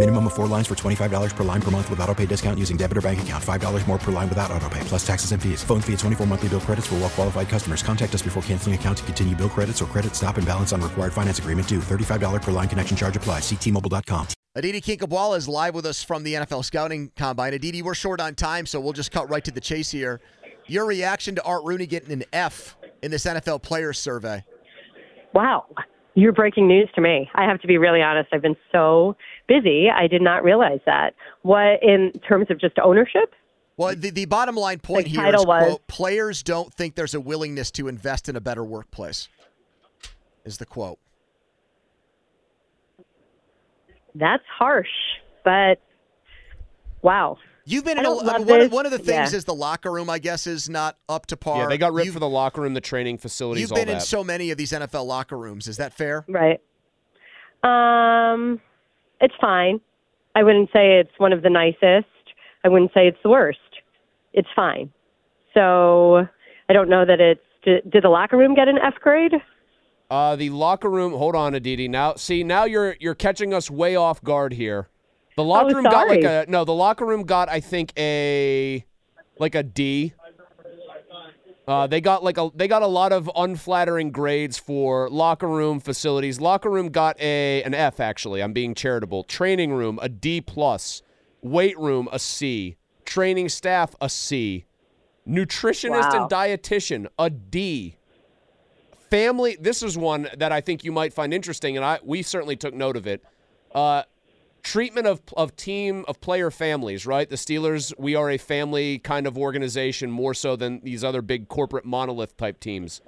Minimum of four lines for $25 per line per month with auto pay discount using debit or bank account. $5 more per line without auto pay, plus taxes and fees. Phone fee at 24 monthly bill credits for well qualified customers. Contact us before canceling account to continue bill credits or credit stop and balance on required finance agreement due. $35 per line connection charge applies. Ctmobile.com. Aditi Kinkhabwala is live with us from the NFL Scouting Combine. Aditi, we're short on time, so we'll just cut right to the chase here. Your reaction to Art Rooney getting an F in this NFL Players Survey? Wow. You're breaking news to me. I have to be really honest. I've been so busy. I did not realize that. What, in terms of just ownership? Well, the, the bottom line point The here was- quote, players don't think there's a willingness to invest in a better workplace, is the quote. That's harsh, but wow. You've been in a, don't mean, one, of, one of the things Yeah. is the locker room, I guess, is not up to par. Yeah, they got ripped You've- for the locker room, the training facilities, You've all been that. in so many of these NFL locker rooms. Is that fair? Right. Um, it's fine. I wouldn't say it's one of the nicest. I wouldn't say it's the worst. It's fine. So I don't know that it's. Did, did the locker room get an F grade? Uh, the locker room. Hold on, Aditi. Now, see, now you're you're catching us way off guard here. The locker Oh, room got like a no. The locker room got I think a like a D. Uh, they got like a they got a lot of unflattering grades for locker room facilities. Locker room got a an F actually. I'm being charitable. Training room a D plus. Weight room a C. Training staff a C. Nutritionist Wow. and dietitian a D family this is one that i think you might find interesting and i we certainly took note of it uh, treatment of, of team of player families right? The steelers we are a family kind of organization more so than these other big corporate monolith type teams.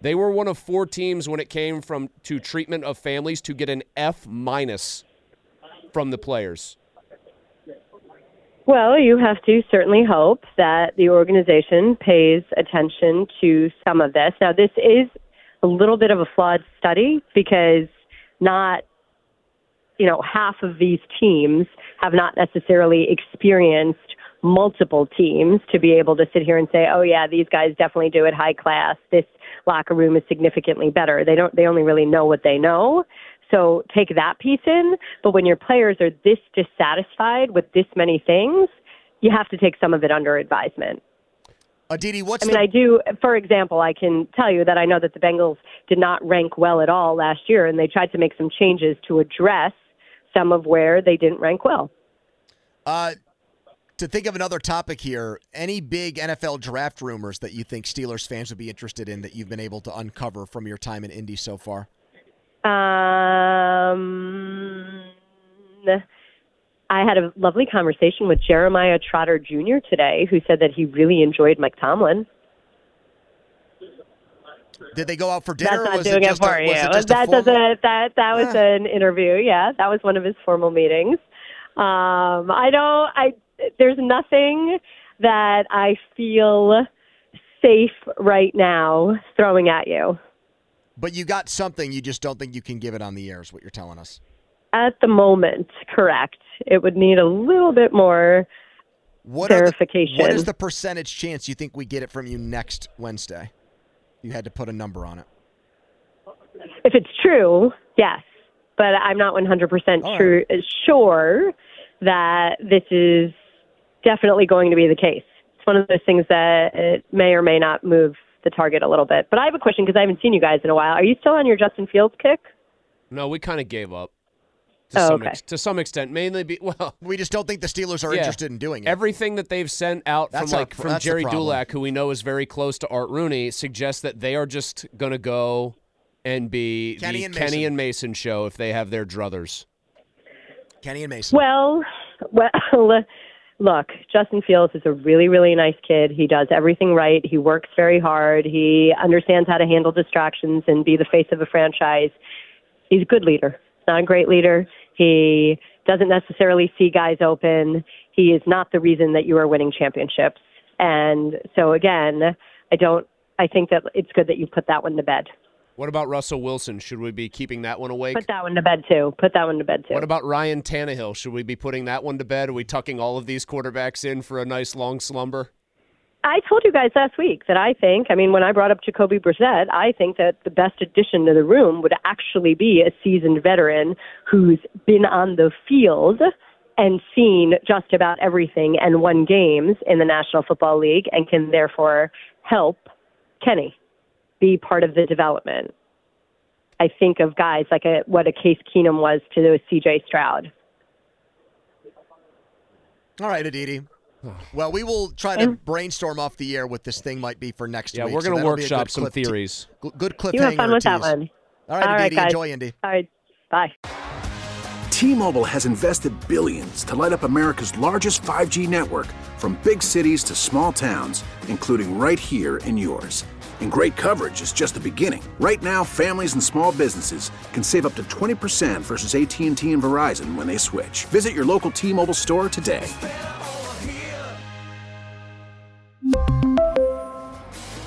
They were one of four teams when it came from to treatment of families to get an f minus from the players. Well, you have to certainly hope that the organization pays attention to some of this. Now, this is a little bit of a flawed study because not, you know, half of these teams have not necessarily experienced multiple teams to be able to sit here and say, "Oh yeah, these guys definitely do it high class. This locker room is significantly better." They don't they only really know what they know. So take that piece in, but when your players are this dissatisfied with this many things, you have to take some of it under advisement. Aditi, what's I mean, the I do, for example, I can tell you that I know that the Bengals did not rank well at all last year, and they tried to make some changes to address some of where they didn't rank well. Uh, to think of another topic here, any big NFL draft rumors that you think Steelers fans would be interested in that you've been able to uncover from your time in Indy so far? Um, I had a lovely conversation with Jeremiah Trotter Jr. today, who said that he really enjoyed Mike Tomlin. Did they go out for dinner? That's or not was doing it it, for a, you. it that formal- doesn't. That that was an interview. Yeah, that was one of his formal meetings. Um, I don't. I there's nothing that I feel safe right now throwing at you. But you got something. You just don't think you can give it on the air. Is what you're telling us. At the moment, correct. It would need a little bit more What the- verification. what is the percentage chance you think we get it from you next Wednesday? You had to put a number on it. If it's true, yes. But I'm not 100% All true, uh, sure that this is definitely going to be the case. It's one of those things that it may or may not move the target a little bit. But I have a question because I haven't seen you guys in a while. Are you still on your Justin Fields kick? no we kind of gave up to, Oh, some okay. ex- to some extent mainly be well We just don't think the Steelers are Yeah. interested in doing it. Everything that they've sent out That's from like pr- from Gerry problem. Dulac, who we know is very close to Art Rooney, suggests that they are just gonna go and be Kenny the and Kenny Mason. and Mason show if they have their druthers. Kenny and Mason. Well, well, look, Justin Fields is a really, really nice kid. He does everything right. He works very hard. He understands how to handle distractions and be the face of a franchise. He's a good leader. Not a great leader. He doesn't necessarily see guys open. He is not the reason that you are winning championships. And so again, I don't. I think that it's good that you put that one to bed. What about Russell Wilson? Should we be keeping that one awake? Put that one to bed too. Put that one to bed too. What about Ryan Tannehill? Should we be putting that one to bed? Are we tucking all of these quarterbacks in for a nice long slumber? I told you guys last week that I think, I mean, when I brought up Jacoby Brissett, I think that the best addition to the room would actually be a seasoned veteran who's been on the field and seen just about everything and won games in the National Football League and can therefore help Kenny be part of the development. I think of guys like a, what a Case Keenum was to CJ Stroud. All right, Aditi. Well, we will try to brainstorm off the air what this thing might be for next Yeah, week. we're gonna that'll be a workshop some cliff theories. gl- good cliffhanger. You have fun with that one. All right, All right, Aditi. guys. Enjoy, Indy. All right. Bye. T-Mobile has invested billions to light up America's largest 5G network from big cities to small towns, including right here in yours. And great coverage is just the beginning. Right now, families and small businesses can save up to 20% versus AT&T and Verizon when they switch. Visit your local T-Mobile store today.